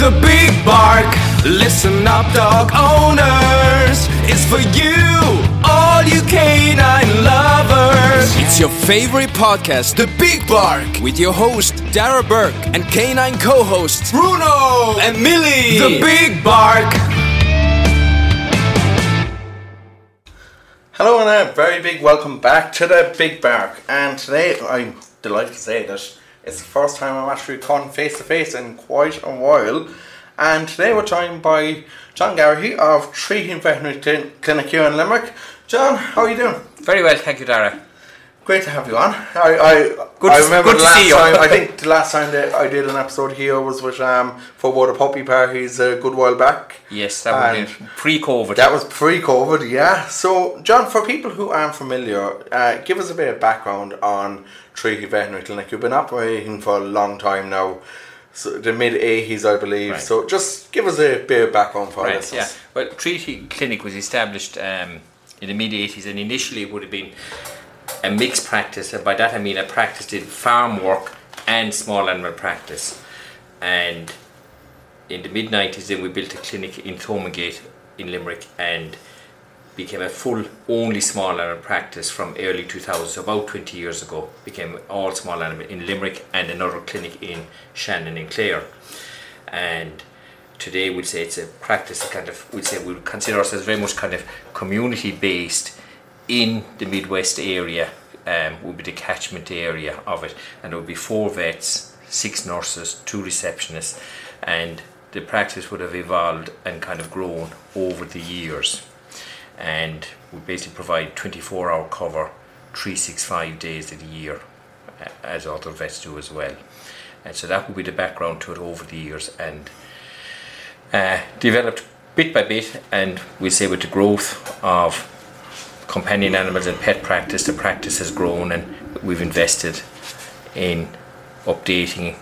The Big Bark. Listen up, dog owners. It's for you, all you canine lovers. It's your favorite podcast, The Big Bark, with your host, Darragh Burke, and canine co hosts, Bruno and Milly. The Big Bark. Hello and a very big welcome back to the Big Bark. And today I'm delighted to say that it's the first time I'm actually come face to face in quite a while. And today we're joined by John Garrahy of Treaty Veterinary Clin- Clinic here in Limerick. John, how are you doing? Very well, thank you, Darragh. Great to have you on. I, I, Good I remember good last time. I think the last time that I did an episode here was with um for Water Puppy Parties a good while back. Yes, that was pre-COVID. That was pre-COVID, yeah. So, John, for people who aren't familiar, uh, give us a bit of background on Treaty Veterinary Clinic. You've been operating for a long time now, so the mid '80s, I believe. Right. So, just give us a bit of background for right, us. yeah. Well, Treaty Clinic was established um, in the mid 80s, and initially it would have been a mixed practice, and by that I mean I practiced in farm work and small animal practice. And in the mid 90s, then we built a clinic in Thomondgate in Limerick and became a full only small animal practice from early 2000s, so about 20 years ago, became all small animal in Limerick and another clinic in Shannon and Clare. And today we'd say it's a practice kind of, we'd say we consider ourselves very much kind of community based in the Midwest area, um, would be the catchment area of it. And there would be four vets, six nurses, two receptionists, and the practice would have evolved and kind of grown over the years. And we basically provide 24 hour cover 365 days of the year as other vets do as well. And so that would be the background to it over the years. And uh, developed bit by bit and we say with the growth of companion animals and pet practice the practice has grown and we've invested in updating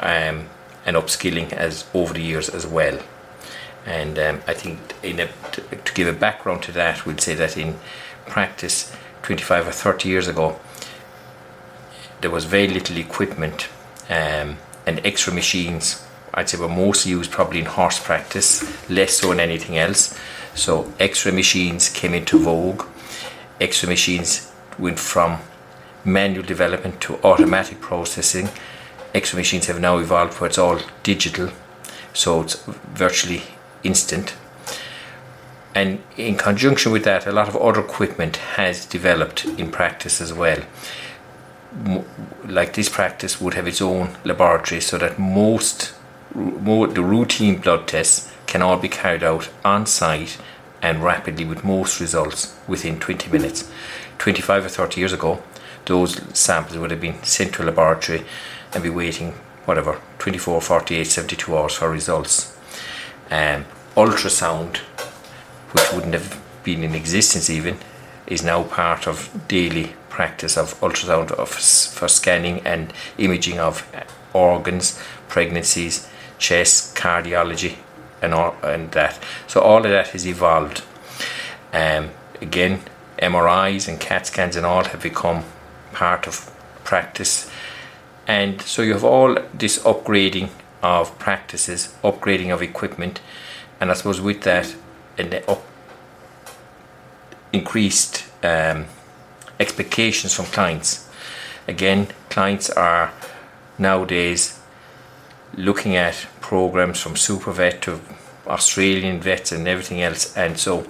um, and upskilling as over the years as well and um, I think in a, to, give a background to that, we'd say that in practice 25 or 30 years ago, there was very little equipment um, and extra machines. I'd say were mostly used probably in horse practice, less so in anything else. So X-ray machines came into vogue. X-ray machines went from manual development to automatic processing. X-ray machines have now evolved where it's all digital, so it's virtually instant. And in conjunction with that, a lot of other equipment has developed in practice as well. Like this practice would have its own laboratory, so that most mo- the routine blood tests can all be carried out on site and rapidly with most results within 20 minutes. 25 or 30 years ago, those samples would have been sent to a laboratory and be waiting, whatever, 24, 48, 72 hours for results. Um, ultrasound, which wouldn't have been in existence even, is now part of daily practice of ultrasound of, for scanning and imaging of uh, organs, pregnancies, chest, cardiology, and all and that. So all of that has evolved. Um, again, MRIs and CAT scans and all have become part of practice, and so you have all this upgrading of practices, upgrading of equipment, and I suppose with that, and the up increased um, expectations from clients. Again, clients are nowadays looking at programs from Supervet to Australian vets and everything else, and so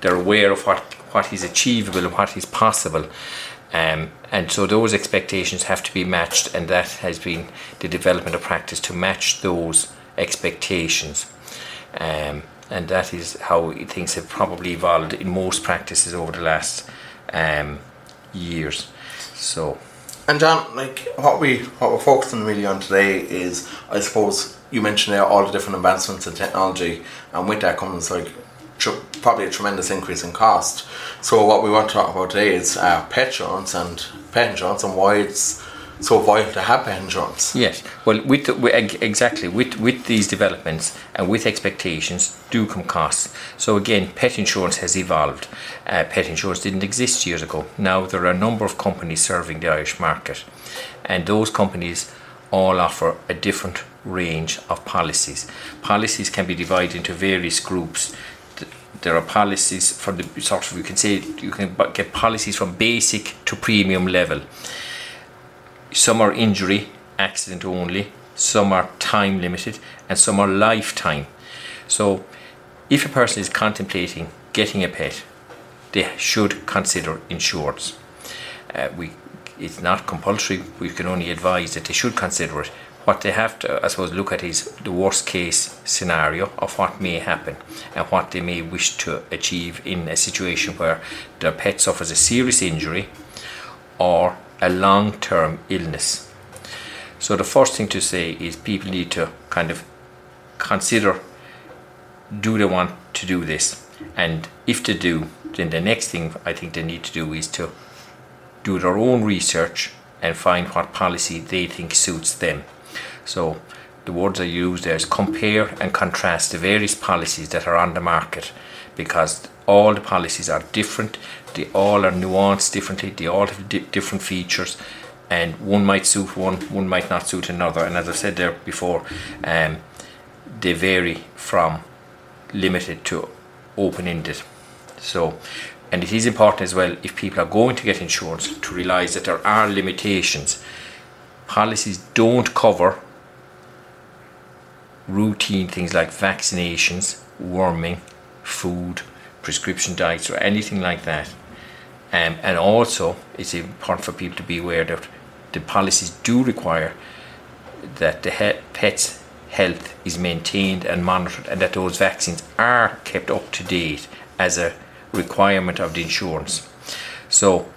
they're aware of what, what is achievable and what is possible. Um, and so those expectations have to be matched, and that has been the development of practice to match those expectations. Um, and that is how things have probably evolved in most practices over the last um, years. So, And John, like what we what we're focusing really on today is, I suppose you mentioned there all the different advancements in technology, and with that comes like tr- probably a tremendous increase in cost. So what we want to talk about today is uh, pet insurance and pet insurance and why it's so vital to have insurance. Yes, well, with exactly with with these developments and with expectations do come costs. So again, pet insurance has evolved. Uh, pet insurance didn't exist years ago. Now there are a number of companies serving the Irish market, and those companies all offer a different range of policies. Policies can be divided into various groups. There are policies from the sort of you can say you can get policies from basic to premium level some are injury, accident only, some are time limited, and some are lifetime. So, if a person is contemplating getting a pet, they should consider insurance. Uh, we, it's not compulsory. We can only advise that they should consider it. What they have to, I suppose, look at is the worst case scenario of what may happen and what they may wish to achieve in a situation where their pet suffers a serious injury or a long term illness. So, the first thing to say is people need to kind of consider do they want to do this? And if they do, then the next thing I think they need to do is to do their own research and find what policy they think suits them. So, the words I use there is compare and contrast the various policies that are on the market because all the policies are different, they all are nuanced differently, they all have di- different features, and one might suit one, one might not suit another. And as I said there before, um, they vary from limited to open ended. So, and it is important as well if people are going to get insurance to realize that there are limitations. Policies don't cover routine things like vaccinations, worming, food, prescription diets, or anything like that. Um, and also, it's important for people to be aware that the policies do require that the he- pet's health is maintained and monitored, and that those vaccines are kept up to date as a requirement of the insurance. So,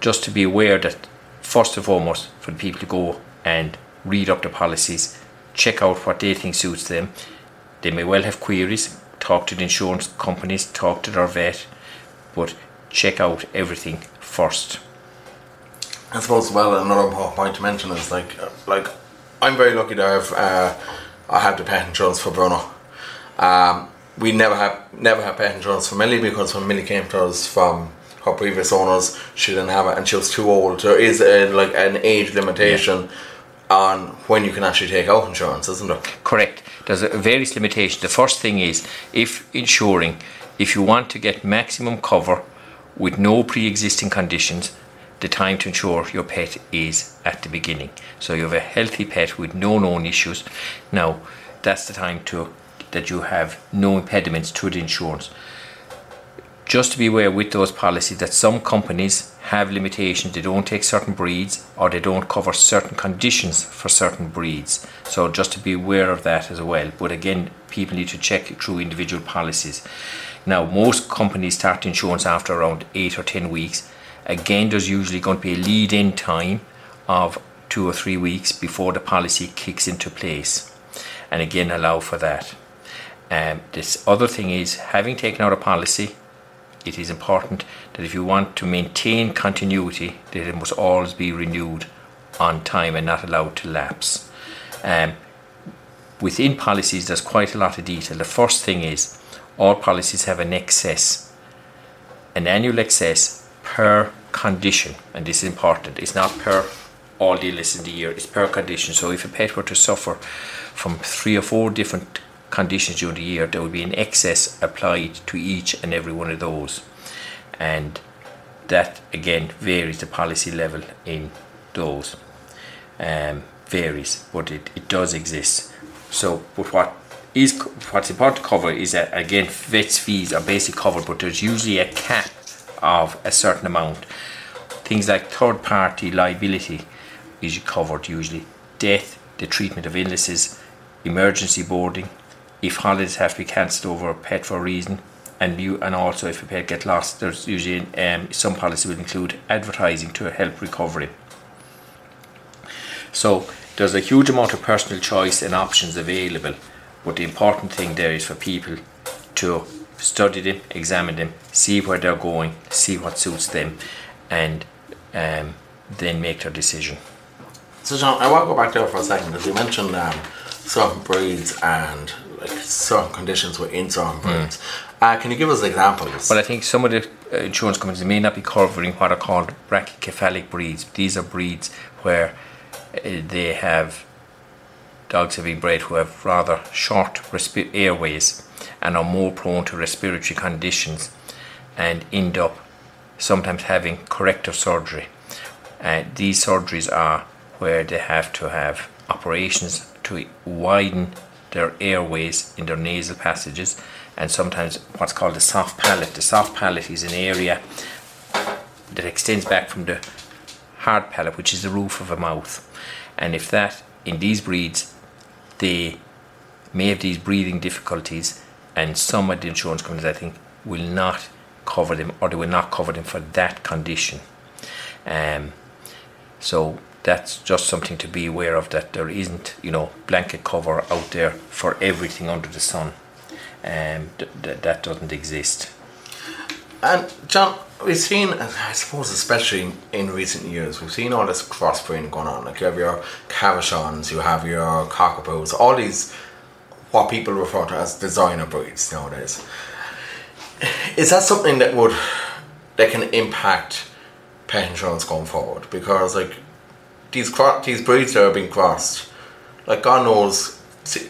just to be aware that first and foremost, for the people to go and read up the policies, check out what they think suits them. They may well have queries. Talk to the insurance companies, talk to their vet, but check out everything first. I suppose well another po- point to mention is like uh, like I'm very lucky to have uh, I have the pet insurance for Bruno. Um, we never have never had pet insurance for Milly because when Milly came to us from her previous owners, she didn't have it and she was too old. There is a, like an age limitation on when you can actually take out insurance, isn't there? Correct. There's various limitations. The first thing is if insuring, if you want to get maximum cover with no pre-existing conditions, the time to insure your pet is at the beginning. So you have a healthy pet with no known issues. Now, that's the time to that you have no impediments to the insurance. Just to be aware with those policies that some companies have limitations. They don't take certain breeds or they don't cover certain conditions for certain breeds. So just to be aware of that as well. But again, people need to check through individual policies. Now, most companies start insurance after around eight or ten weeks. Again, there's usually going to be a lead in time of two or three weeks before the policy kicks into place. And again, allow for that. Um, this other thing is having taken out a policy, it is important that if you want to maintain continuity, that it must always be renewed on time and not allowed to lapse. Um, within policies, there's quite a lot of detail. The first thing is all policies have an excess, an annual excess per condition, and this is important. It's not per all the illness in the year, it's per condition. So if a pet were to suffer from three or four different conditions during the year, there would be an excess applied to each and every one of those. And that again varies the policy level in those. Um, varies, but it, it does exist. So, but what is what's important to cover is that again, vets fees are basically covered, but there's usually a cap of a certain amount. Things like third party liability is covered usually. Death, the treatment of illnesses, emergency boarding, if holidays have to be cancelled over a pet for a reason, and you and also if a pet get lost, there's usually um, some policy will include advertising to help recovery. So there's a huge amount of personal choice and options available, but the important thing there is for people to study them, examine them, see where they're going, see what suits them, and um, then make their decision. So, John, I want to go back there for a second because you mentioned um, breeds and like certain conditions within certain breeds. Uh, can you give us examples? Well, I think some of the uh, insurance companies may not be covering what are called brachycephalic breeds. These are breeds where uh, they have dogs have been bred who have rather short respi- airways and are more prone to respiratory conditions and end up sometimes having corrective surgery. Uh, these surgeries are where they have to have operations to widen their airways in their nasal passages and sometimes what's called the soft palate. The soft palate is an area that extends back from the hard palate, which is the roof of a mouth. And if that, in these breeds, they may have these breathing difficulties, and some of the insurance companies, I think, will not cover them or they will not cover them for that condition. Um, so that's just something to be aware of that there isn't, you know, blanket cover out there for everything under the sun. Um, th- th- that doesn't exist. And John, we've seen, I suppose, especially in, in recent years, we've seen all this crossbreeding going on. Like you have your Cavachons, you have your Cockapoos, all these what people refer to as designer breeds nowadays. Is that something that would that can impact pet insurance going forward? Because like these cro- these breeds that are being crossed, like God knows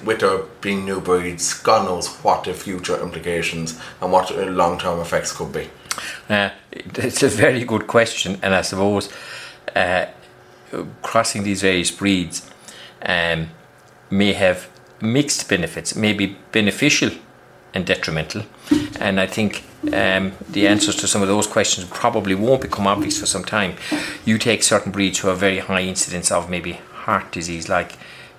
with there being new breeds, God knows what the future implications and what long term effects could be. Uh, it's a very good question, and I suppose uh, crossing these various breeds um, may have mixed benefits, may be beneficial and detrimental. And I think um, the answers to some of those questions probably won't become obvious for some time. You take certain breeds who have very high incidence of maybe heart disease, like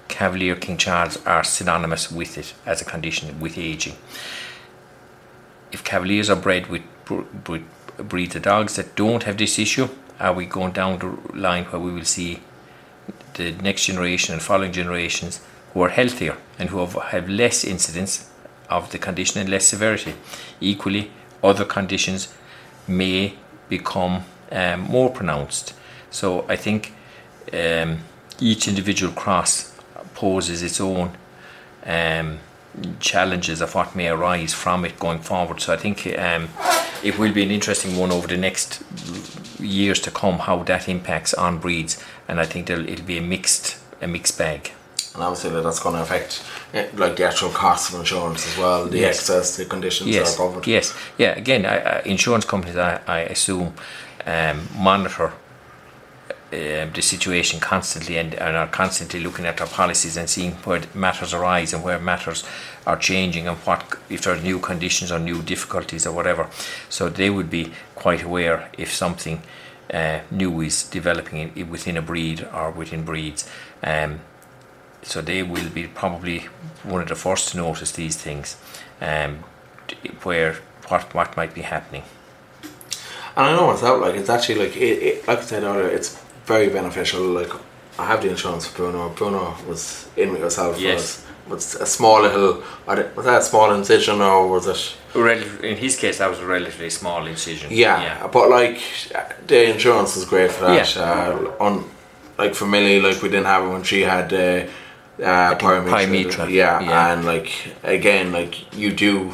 Cavalier King Charles, are synonymous with it as a condition with aging if Cavaliers are bred with, br- with breeds of dogs that don't have this issue, are we going down the line where we will see the next generation and following generations who are healthier and who have, have less incidence of the condition and less severity? Equally, other conditions may become um, more pronounced. So I think um, each individual cross poses its own um, challenges of what may arise from it going forward. So I think um, it will be an interesting one over the next years to come how that impacts on breeds, and I think it'll be a mixed a mixed bag. And obviously that that's going to affect like the actual cost of insurance as well, the Yes. excess, the conditions Yes, that are covered. yes, yeah. Again, I, I, insurance companies, I, I assume, um, monitor um, the situation constantly and, and are constantly looking at their policies and seeing where matters arise and where matters are changing and what if there are new conditions or new difficulties or whatever. So they would be quite aware if something uh, new is developing in, within a breed or within breeds. Um, so they will be probably one of the first to notice these things, um, where what what might be happening. And I know what's myself, like it's actually like it, it like I said earlier, it's very beneficial. Like I have the insurance for Bruno. Bruno was in with yourself. Yes. Was, was a small little. Was that a small incision or was it? Rel- in his case, that was a relatively small incision. Yeah, yeah. but like the insurance was great for that. Uh, on like for Milly, like we didn't have it when she had uh, uh, Yeah, yeah. and like again, like you do.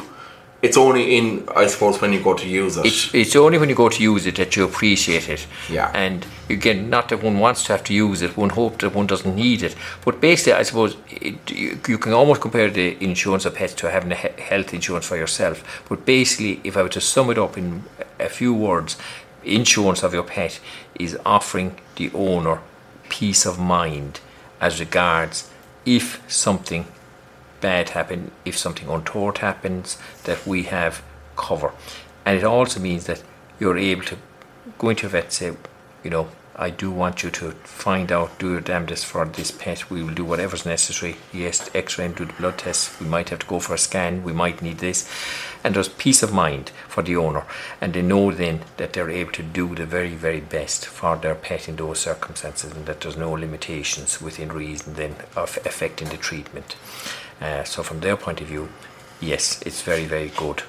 It's only in I suppose when you go to use it. It's, it's only when you go to use it that you appreciate it. Yeah. And again, not that one wants to have to use it, one hopes that one doesn't need it. But basically, I suppose it, you, you can almost compare the insurance of pets to having a he- health insurance for yourself. But basically, if I were to sum it up in a few words, insurance of your pet is offering the owner peace of mind as regards if something bad happen, if something untoward happens, that we have cover. And it also means that you're able to go into a vet say, you know, I do want you to find out, do your damnedest for this pet. We will do whatever's necessary. Yes, X-ray and do the blood tests. We might have to go for a scan. We might need this, and there's peace of mind for the owner, and they know then that they're able to do the very, very best for their pet in those circumstances, and that there's no limitations within reason then of affecting the treatment. Uh, so from their point of view, yes, it's very, very good.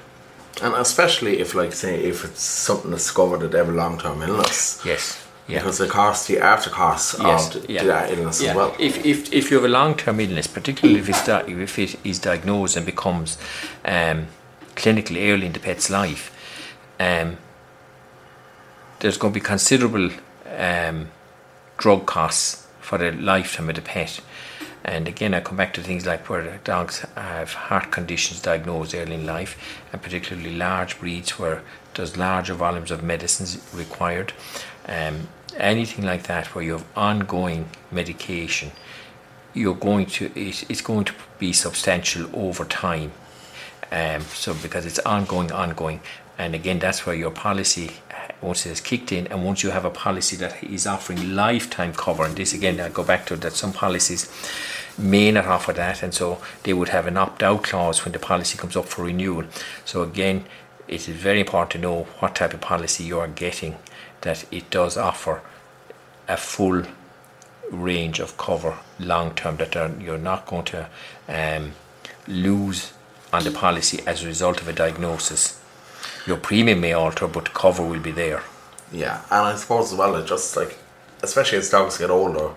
And especially if, like, say, if it's something that's discovered that they have a long term illness. Yes. Yeah. Because the cost, the after costs Yes, of yeah. that illness Yeah. as well. If, if, if you have a long term illness, particularly if, it's di- if it is diagnosed and becomes um, clinically early in the pet's life, um, there's going to be considerable um, drug costs for the lifetime of the pet. And again, I come back to things like where dogs have heart conditions diagnosed early in life, and particularly large breeds where there's larger volumes of medicines required. Um, anything like that where you have ongoing medication, you're going to it, it's going to be substantial over time. Um, so because it's ongoing, ongoing, and again, that's where your policy once it has kicked in, and once you have a policy that is offering lifetime cover, and this again, I go back to that some policies may not offer that, and so they would have an opt-out clause when the policy comes up for renewal. So again, it is very important to know what type of policy you are getting, that it does offer a full range of cover long term that you're not going to um, lose on the policy as a result of a diagnosis. Your premium may alter, but the cover will be there. Yeah, and I suppose as well, it just like, especially as dogs get older,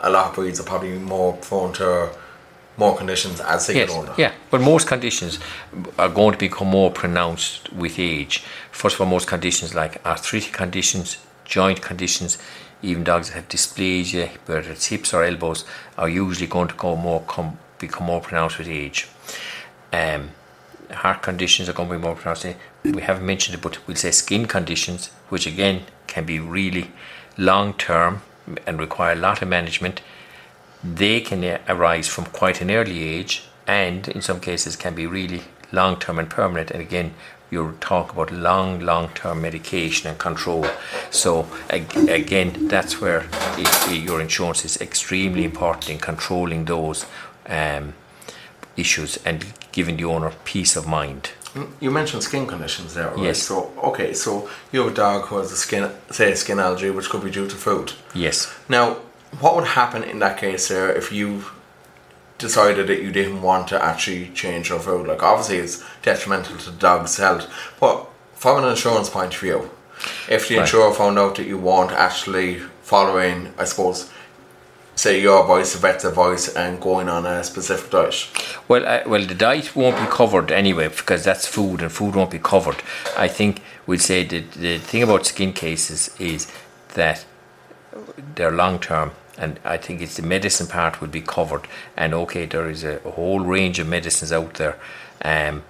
a lot of breeds are probably more prone to more conditions as they Yes, get older. yeah, but most conditions are going to become more pronounced with age. First of all, most conditions like arthritic conditions, joint conditions, even dogs that have dysplasia, whether it's hips or elbows, are usually going to go more com- become more pronounced with age. Um, heart conditions are going to be more pronounced. We haven't mentioned it, but we'll say skin conditions, which again can be really long term and require a lot of management. They can arise from quite an early age, and in some cases can be really long term and permanent. And again, you talk about long, long term medication and control. So again, that's where your insurance is extremely important in controlling those um, issues and giving the owner peace of mind. Mm, you mentioned skin conditions there, right? Yes. So, okay, so you have a dog who has a skin, say, a skin allergy, which could be due to food. Yes. Now, what would happen in that case there if you decided that you didn't want to actually change your food? Like, obviously, it's detrimental to the dog's health, but from an insurance point of view, if the Right. insurer found out that you weren't actually following, I suppose, say your voice, the vet's voice, and going on a specific diet, Well, uh, well, the diet won't be covered anyway because that's food, and food won't be covered. I think we'd say that the thing about skin cases is that they're long term, and I think it's the medicine part will be covered. And okay, there is a, a whole range of medicines out there, um,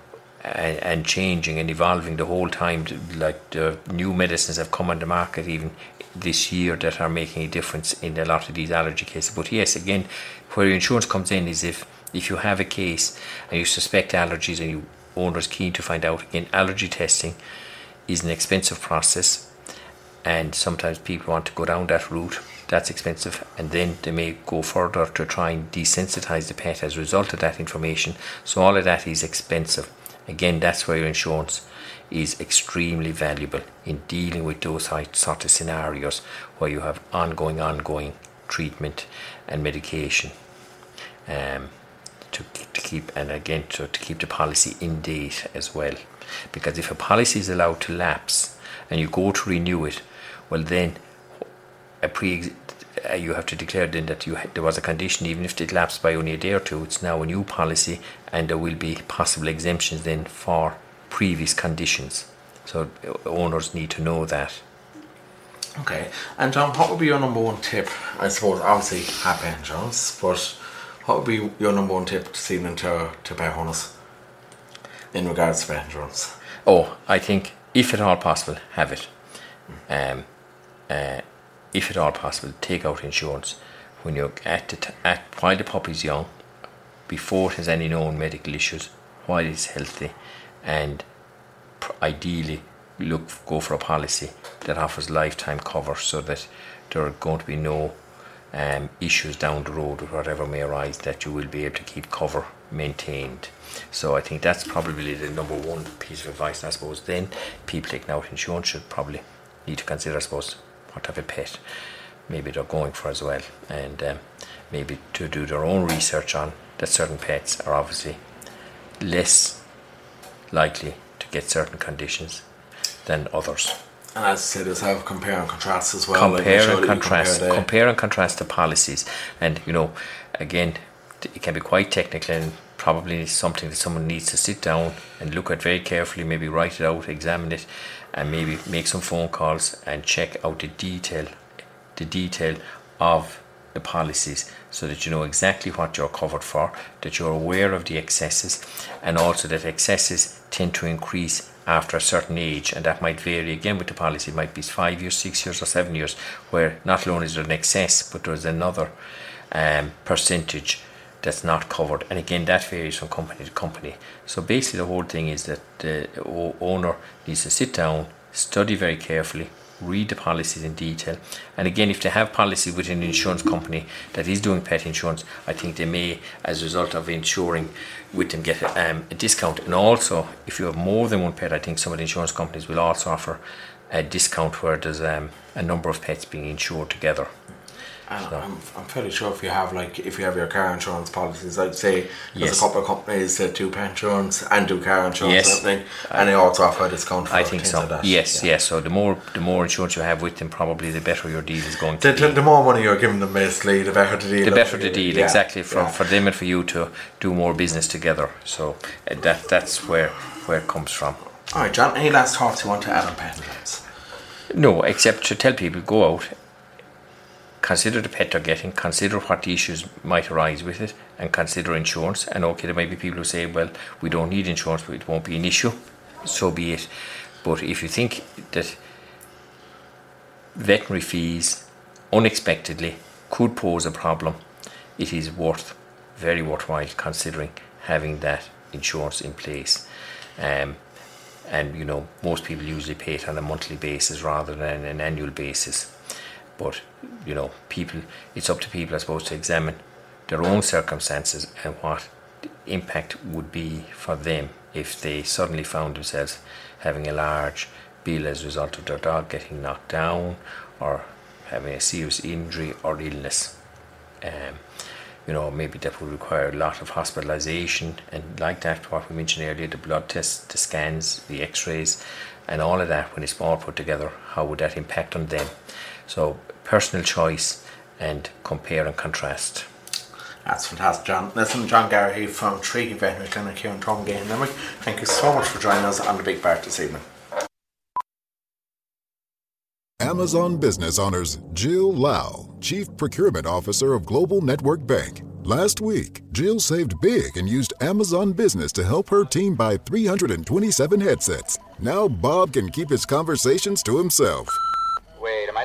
and changing and evolving the whole time. Like the new medicines have come on the market even this year that are making a difference in a lot of these allergy cases. But yes, again, where your insurance comes in is if if you have a case and you suspect allergies and you owners keen to find out again, allergy testing is an expensive process and sometimes people want to go down that route. That's expensive, and then they may go further to try and desensitize the pet as a result of that information. So, all of that is expensive. Again, that's where your insurance is extremely valuable in dealing with those sort of scenarios where you have ongoing, ongoing treatment and medication um, to, to keep, and again, to, to keep the policy in date as well. Because if a policy is allowed to lapse and you go to renew it, well, then a pre uh, you have to declare then that you there was a condition, even if it lapsed by only a day or two. It's now a new policy, and there will be possible exemptions then for previous conditions. So uh, owners need to know that. Okay, and John, what would be your number one tip? I suppose obviously happy insurance, but what would be your number one tip this evening to to pet owners in regards to pet insurance? Oh, I think if at all possible, have it. Um, uh, if at all possible, take out insurance when you're at the t- at while the puppy's young, before it has any known medical issues, while it's healthy, and ideally look go for a policy that offers lifetime cover so that there are going to be no um, issues down the road or whatever may arise that you will be able to keep cover maintained. So I think that's probably the number one piece of advice. I suppose then people taking out insurance should probably need to consider, I suppose, what type of pet maybe they're going for as well, and um, maybe to do their own research on that certain pets are obviously less likely to get certain conditions than others. And as I said, it's have compare and contrast as well. compare sure and contrast compare compare and contrast the policies and you know again it can be quite technical and probably something that someone needs to sit down and look at very carefully maybe write it out examine it and maybe make some phone calls and check out the detail the detail of the policies so that you know exactly what you're covered for, that you're aware of the excesses, and also that excesses tend to increase after a certain age, and that might vary again with the policy. It might be five years, six years, or seven years, where not only is there an excess, but there's another um, percentage that's not covered. And again, that varies from company to company. So basically, the whole thing is that the owner needs to sit down, study very carefully, read the policies in detail. And again, if they have policy within an insurance company that is doing pet insurance, I think they may, as a result of insuring with them, get um, a discount. And also, if you have more than one pet, I think some of the insurance companies will also offer a discount where there's um, a number of pets being insured together. And I'm, I'm fairly sure if you have like if you have your car insurance policies, I'd say there's Yes. a couple of companies that do pet insurance and do car insurance Yes. and everything, and they also offer a discount. For I think so. Like that. yes, Yeah. yes. So the more the more insurance you have with them, probably the better your deal is going to the, be. the more money you're giving them, basically, the better the deal. the better the deal, Yeah, exactly for, yeah. for them and for you to do more business together. So uh, that that's where where it comes from. All right, John. Any last thoughts you want to add on insurance? No, except to tell people go out, consider the pet they're getting, consider what the issues might arise with it, and consider insurance. And okay, there might be people who say, well, we don't need insurance, but it won't be an issue. So be it. But if you think that veterinary fees unexpectedly could pose a problem, it is worth, very worthwhile considering having that insurance in place. Um, and you know most people usually pay it on a monthly basis rather than an annual basis but you know people it's up to people i suppose to examine their own circumstances and what impact would be for them if they suddenly found themselves having a large bill as a result of their dog getting knocked down or having a serious injury or illness um, you know, maybe that would require a lot of hospitalization and like that, what we mentioned earlier, the blood tests, the scans, the x-rays and all of that when it's all put together, how would that impact on them? So personal choice and compare and contrast. That's fantastic, John. Listen, John Garrahy from Treaty Veterinary Clinic here in Trongay and Limerick. Thank you so much for joining us on the Big Bark this evening. Amazon Business honors Jill Lau, Chief Procurement Officer of Global Network Bank. Last week, Jill saved big and used Amazon Business to help her team buy 327 headsets. Now Bob can keep his conversations to himself.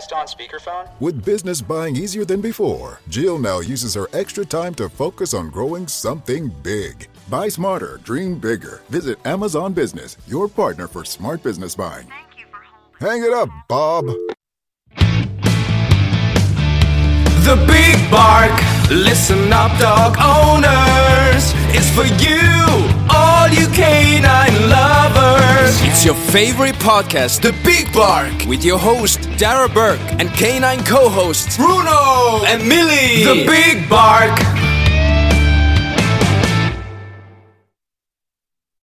Wait, am I still on speakerphone? With business buying easier than before, Jill now uses her extra time to focus on growing something big. Buy smarter, dream bigger. Visit Amazon Business, your partner for smart business buying. Hang it up, Bob. The Big Bark, listen up, dog owners. It's for you, all you canine lovers. It's your favorite podcast, The Big Bark, with your host, Darragh Burke, and canine co hosts, Bruno and Milly. The Big Bark,